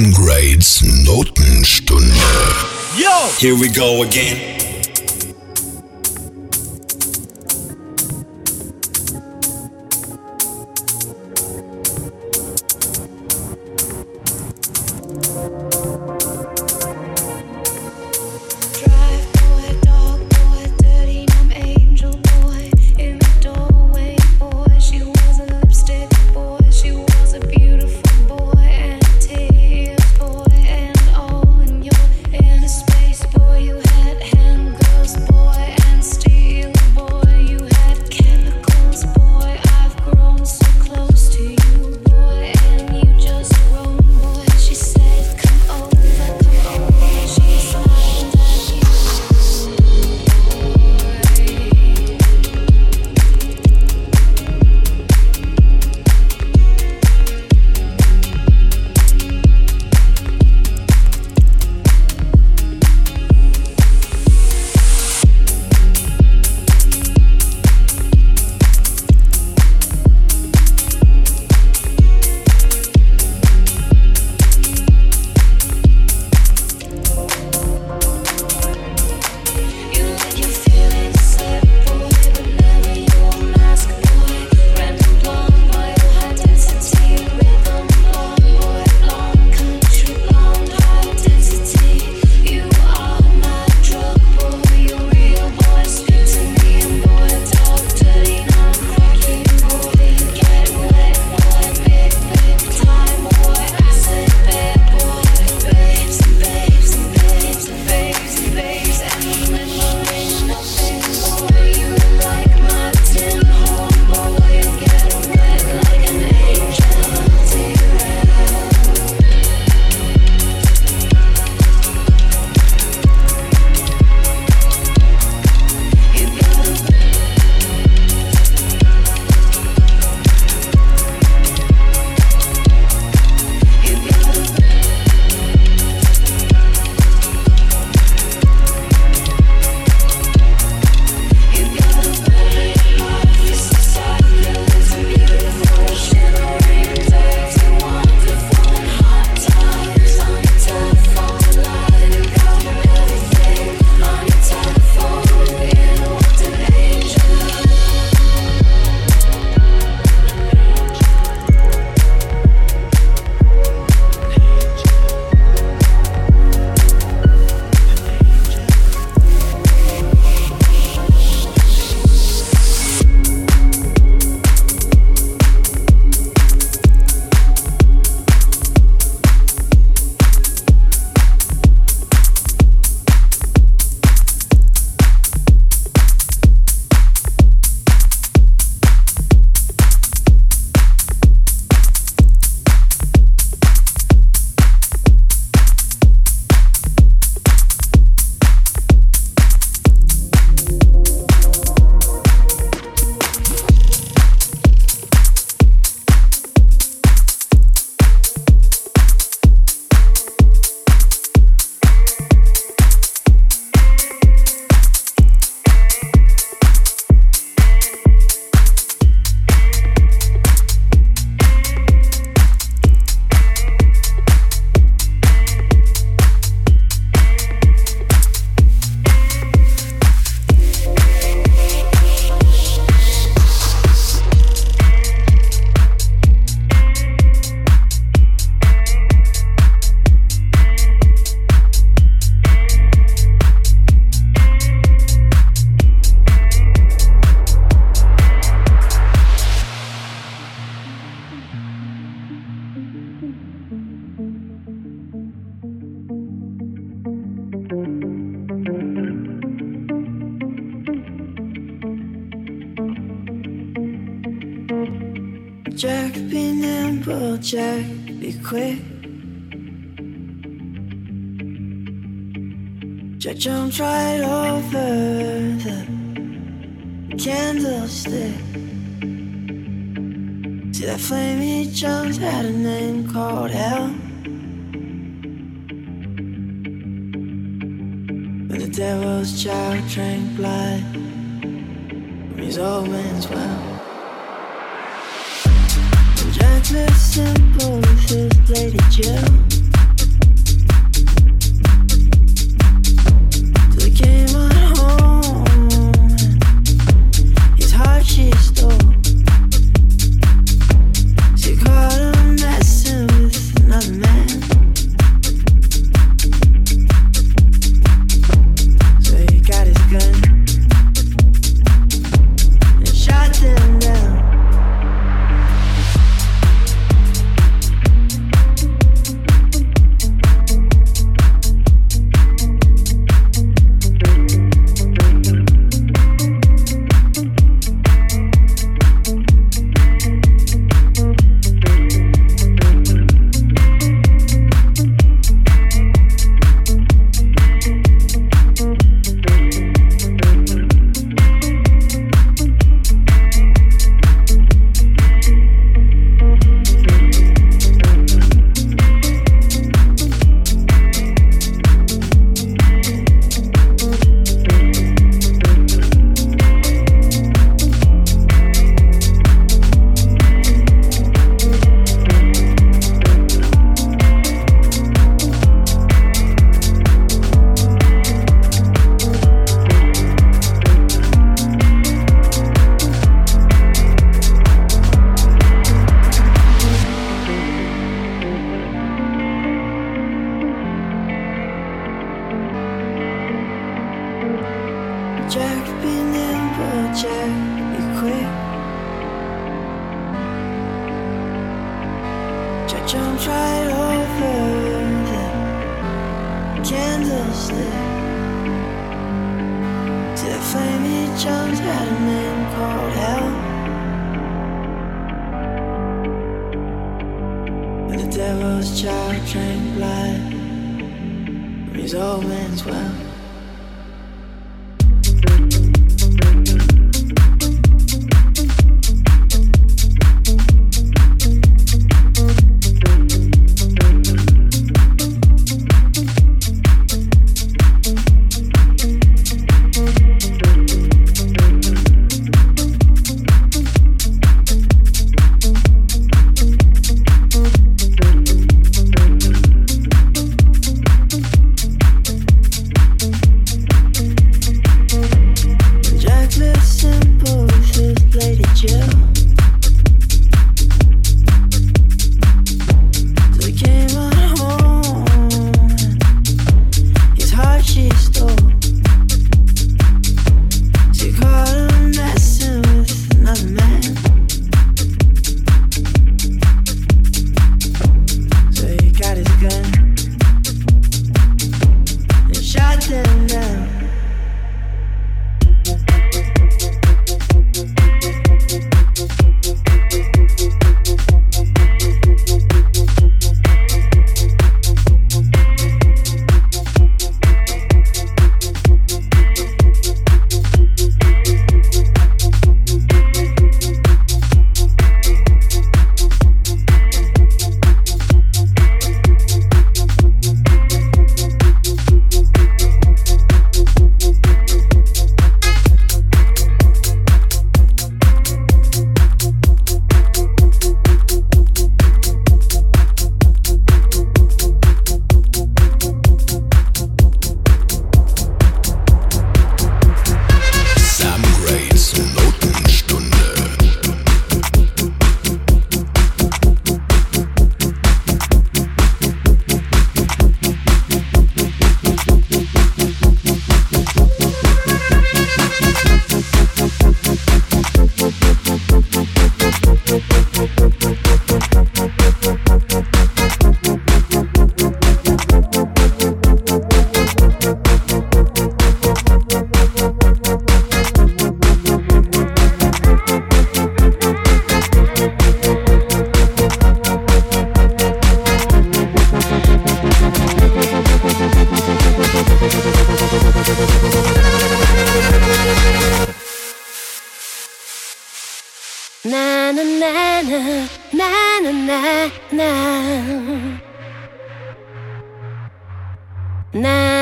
Grades Notenstunde. Yo! Here we go again. Jumped right over the candlestick. See that flame he jumped had a name called hell. When the devil's child drank blood his old man's well. Jack lived simple with his lady Jill. Yeah.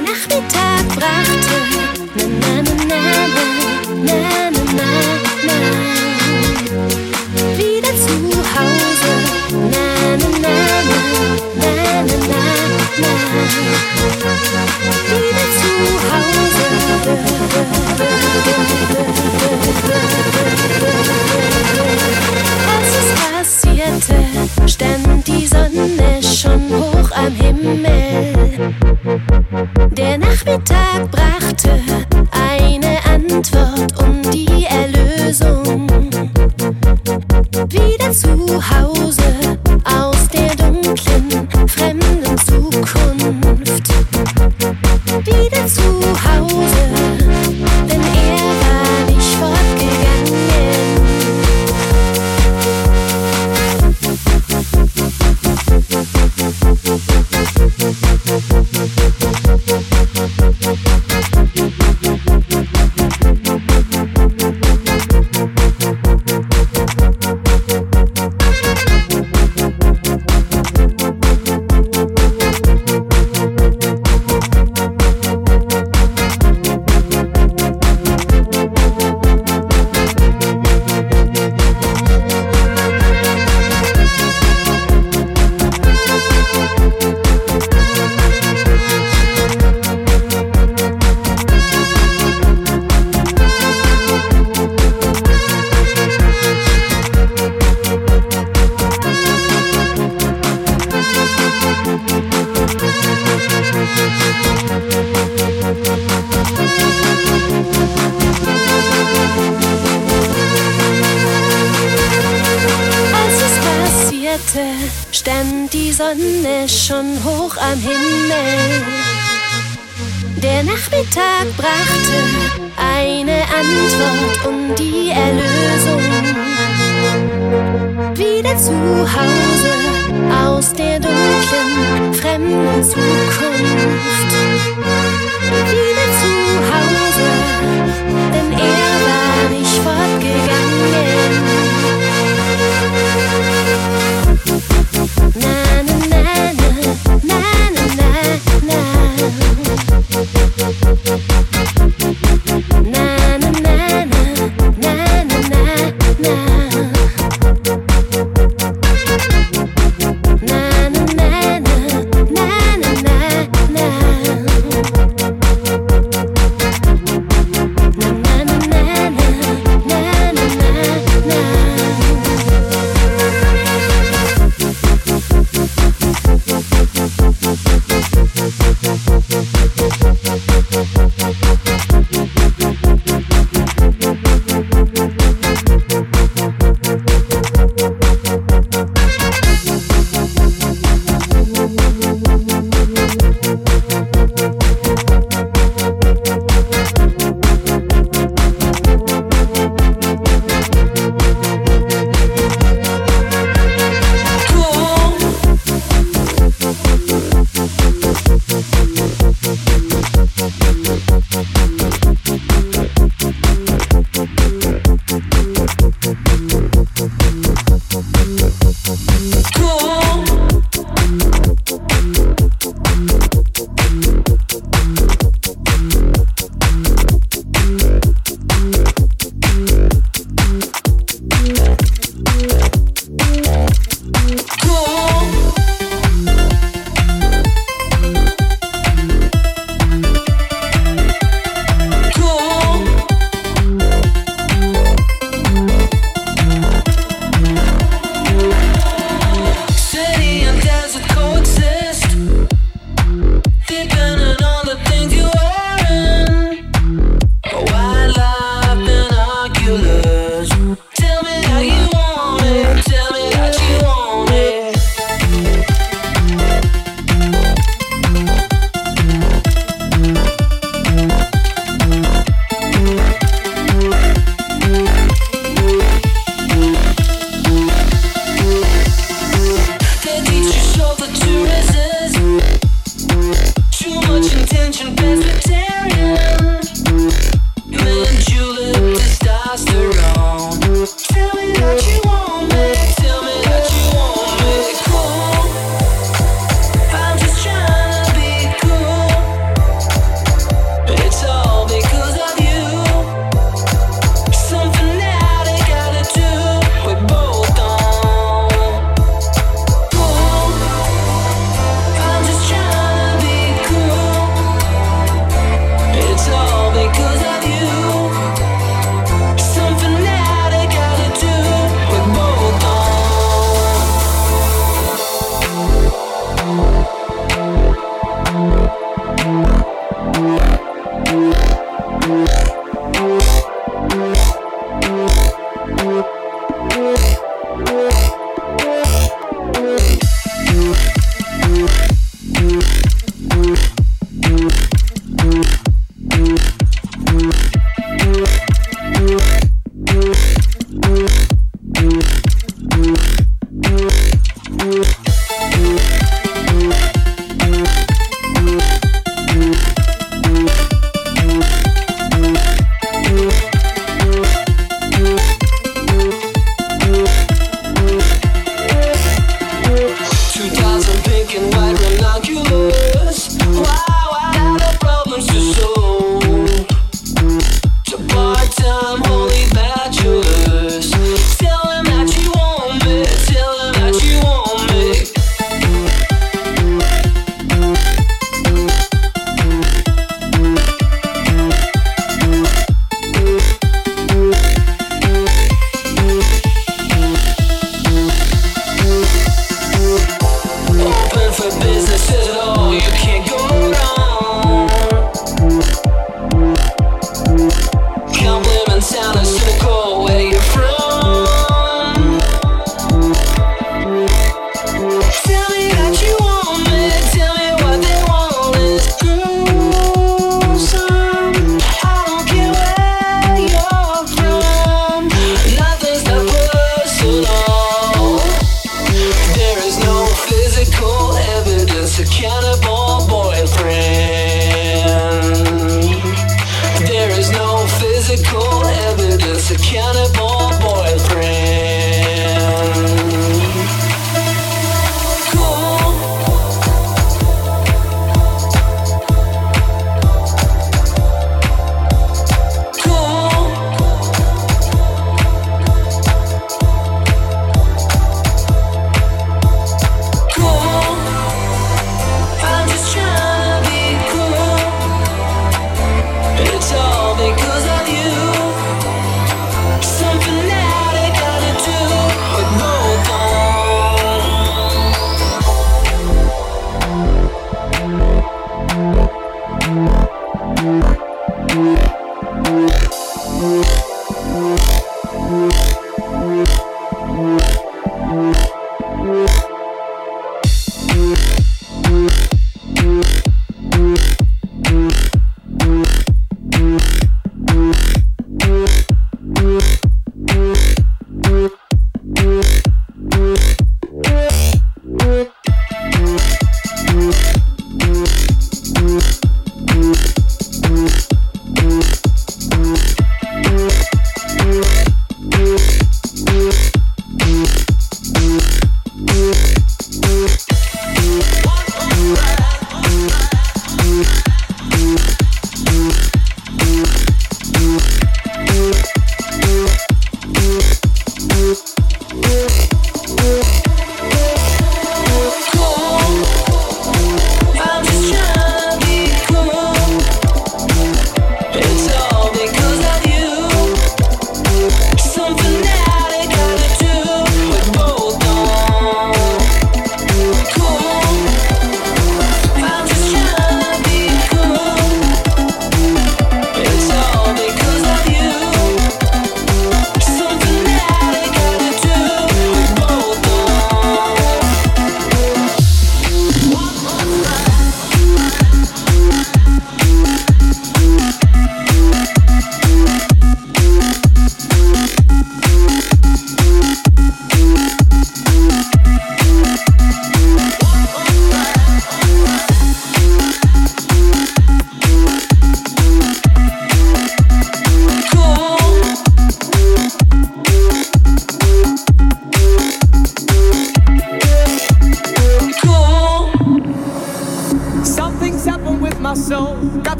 der Nachmittag brachte. Na, na, na, na, na, na, na, na, na. Wieder zu Hause. Na, na, na, na, na, na, na, na. Wieder zu Hause. Als es passierte, stand die Sonne schon am Himmel. Der Nachmittag brachte eine Antwort um die Erlösung. Wieder zu Hause aus der dunklen, fremden Zukunft.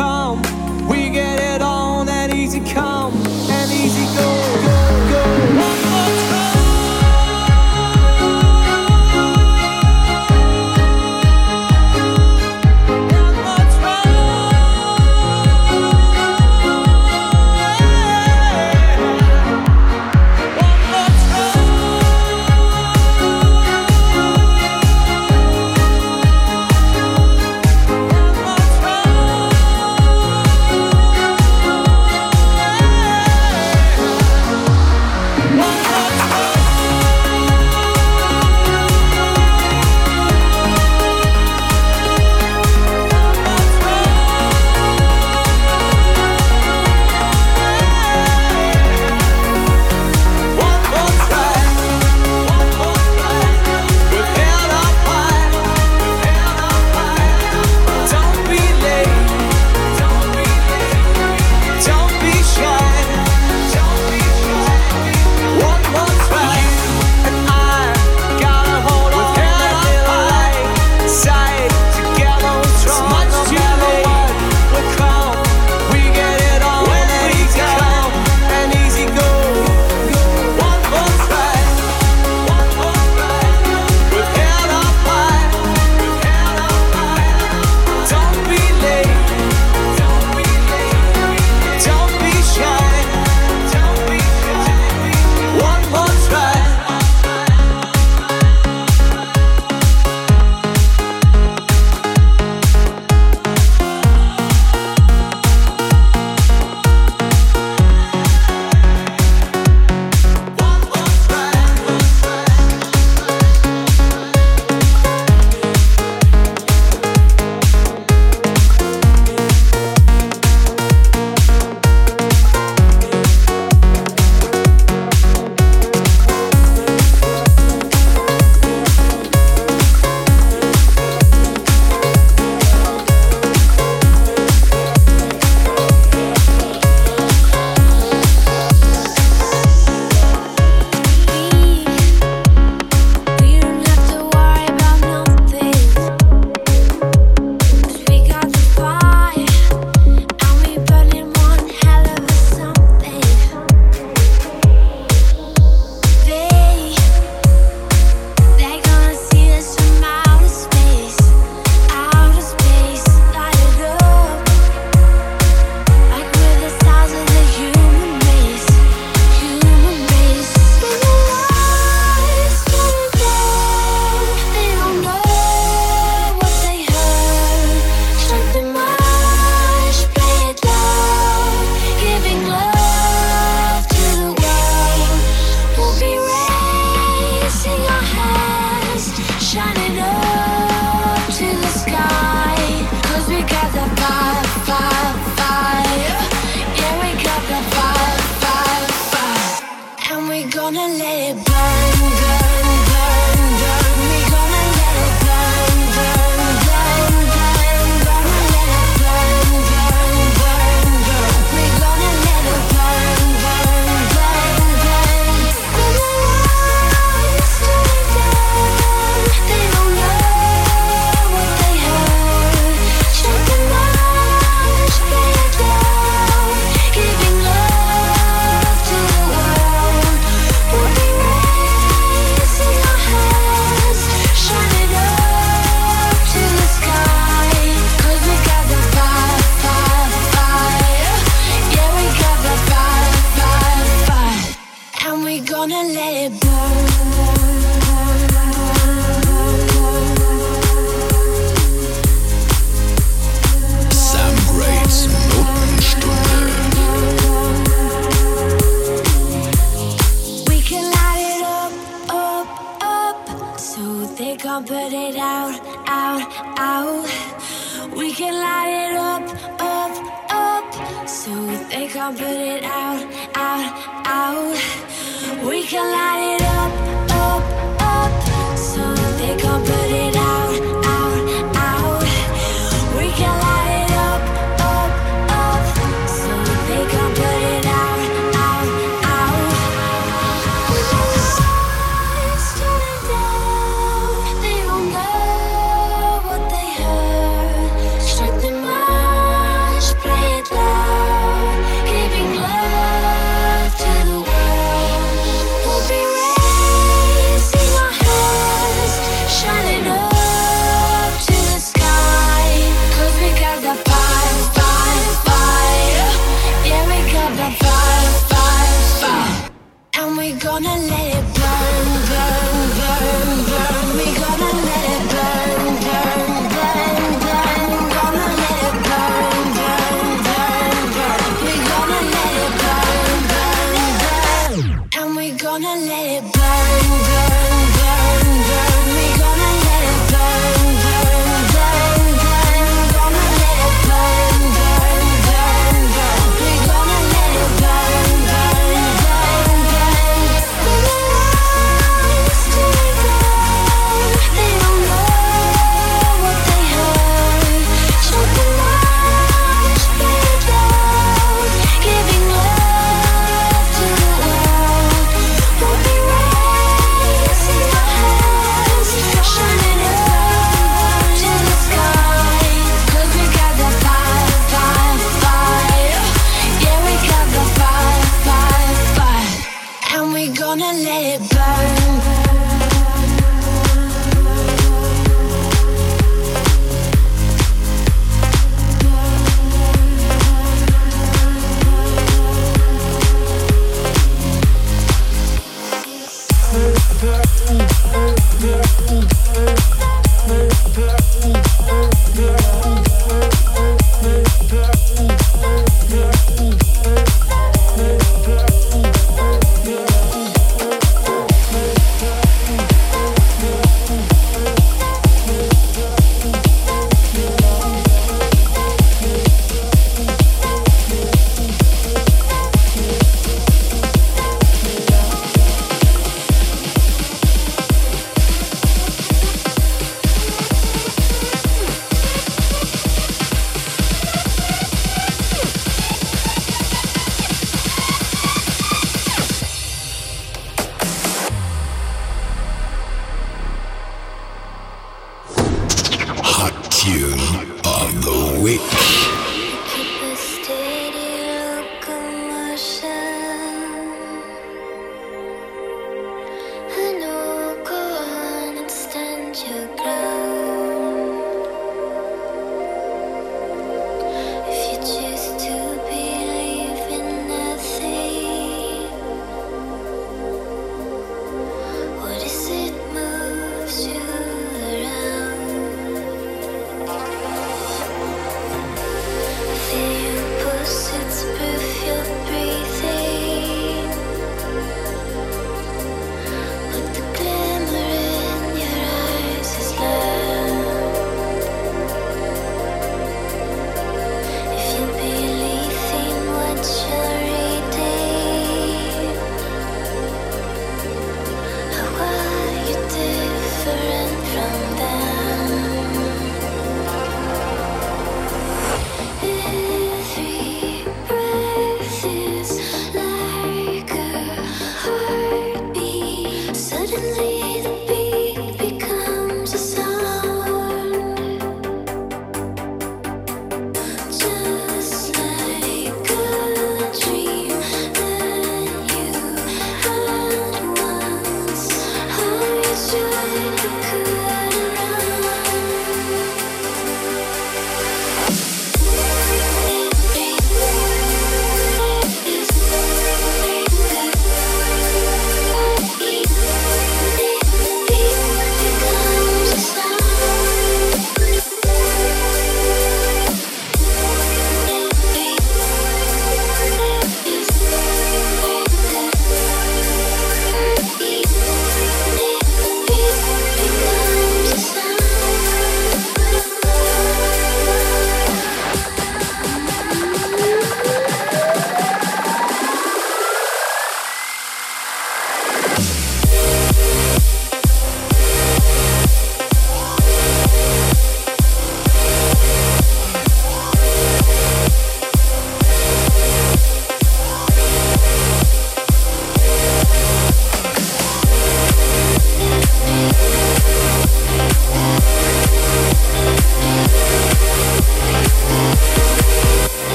come.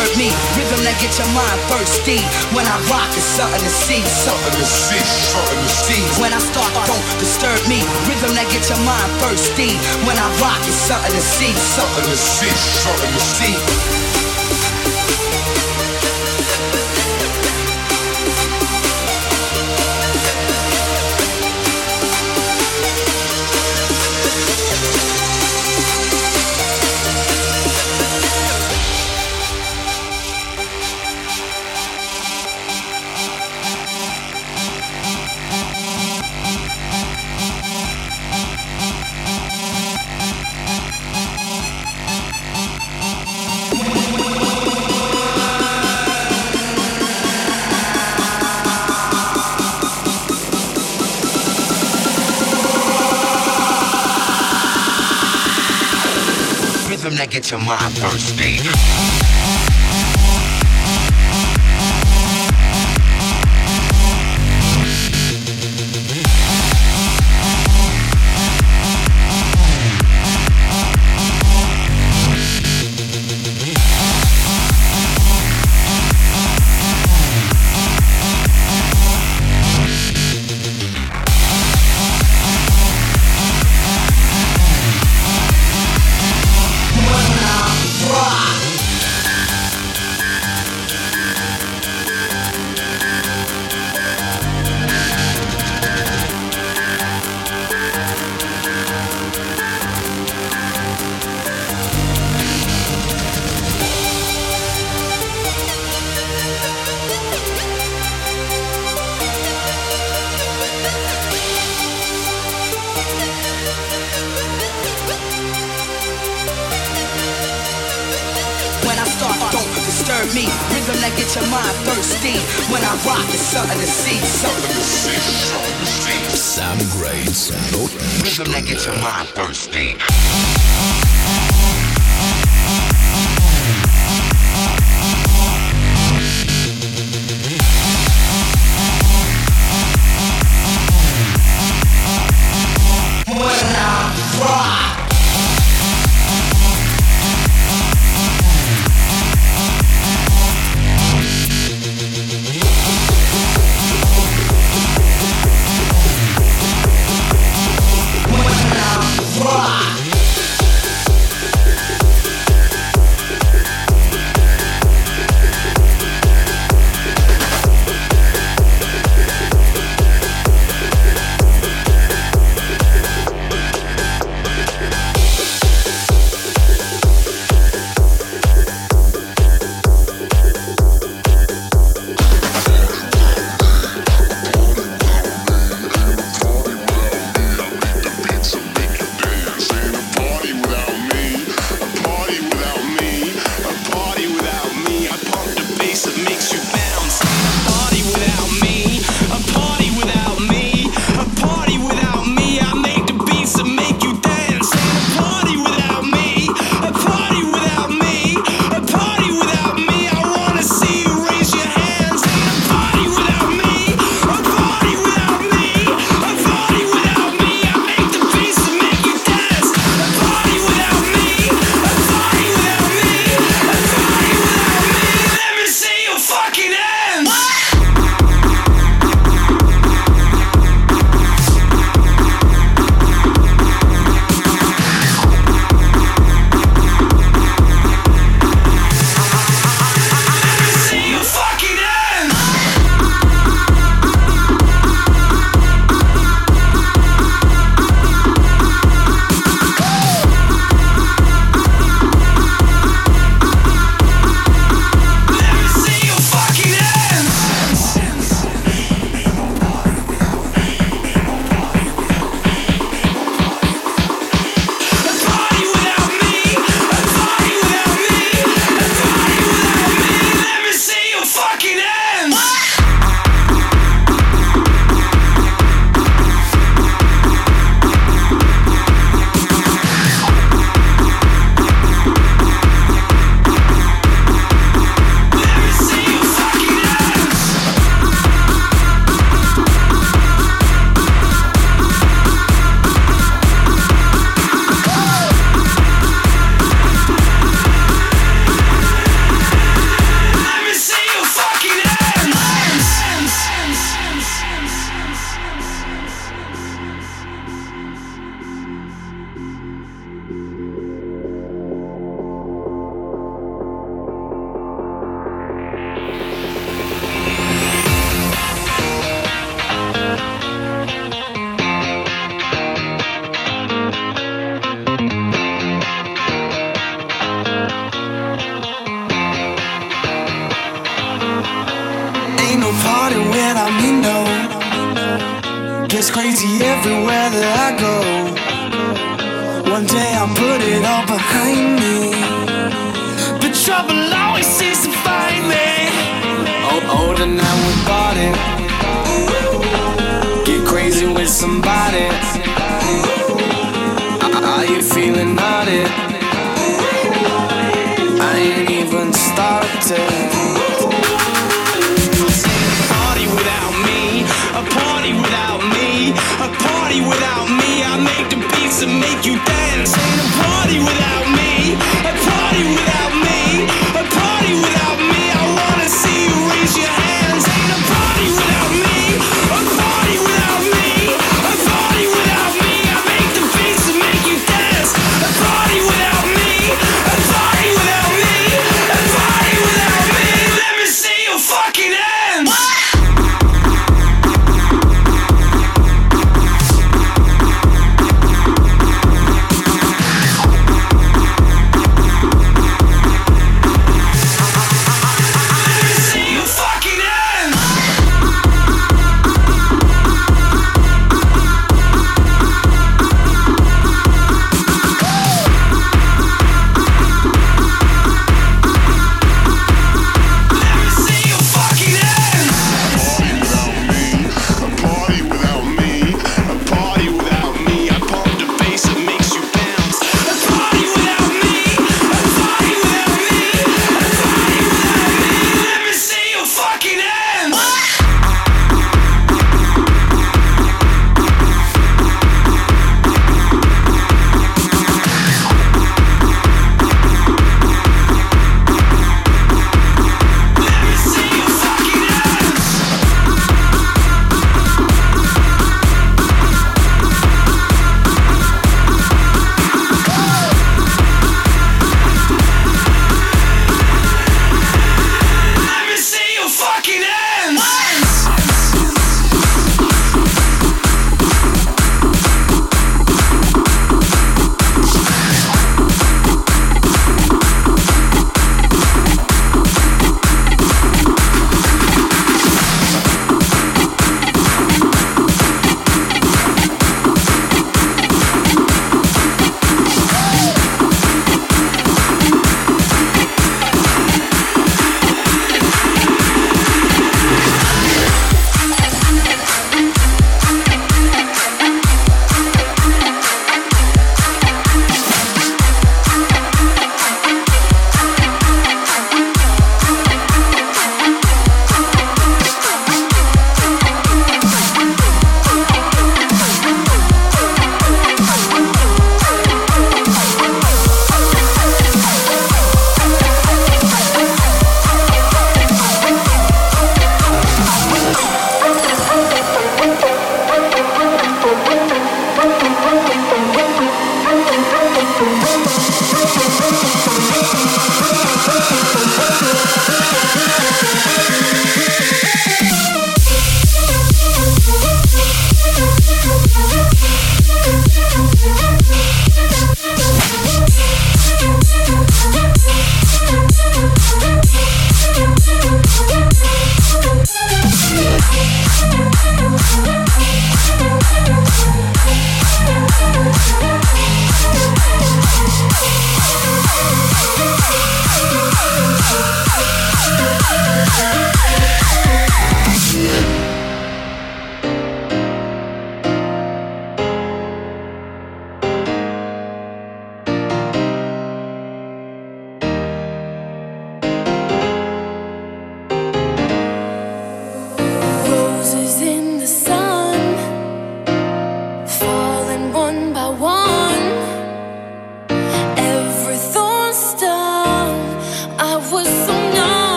Disturb me. Rhythm that get your mind thirsty. When I rock, it's something to see. Something to see, something to see. When I start, don't disturb me. Rhythm that get your mind thirsty. When I rock, it's something to see. Something to see, something to see. I get your mind thirsty.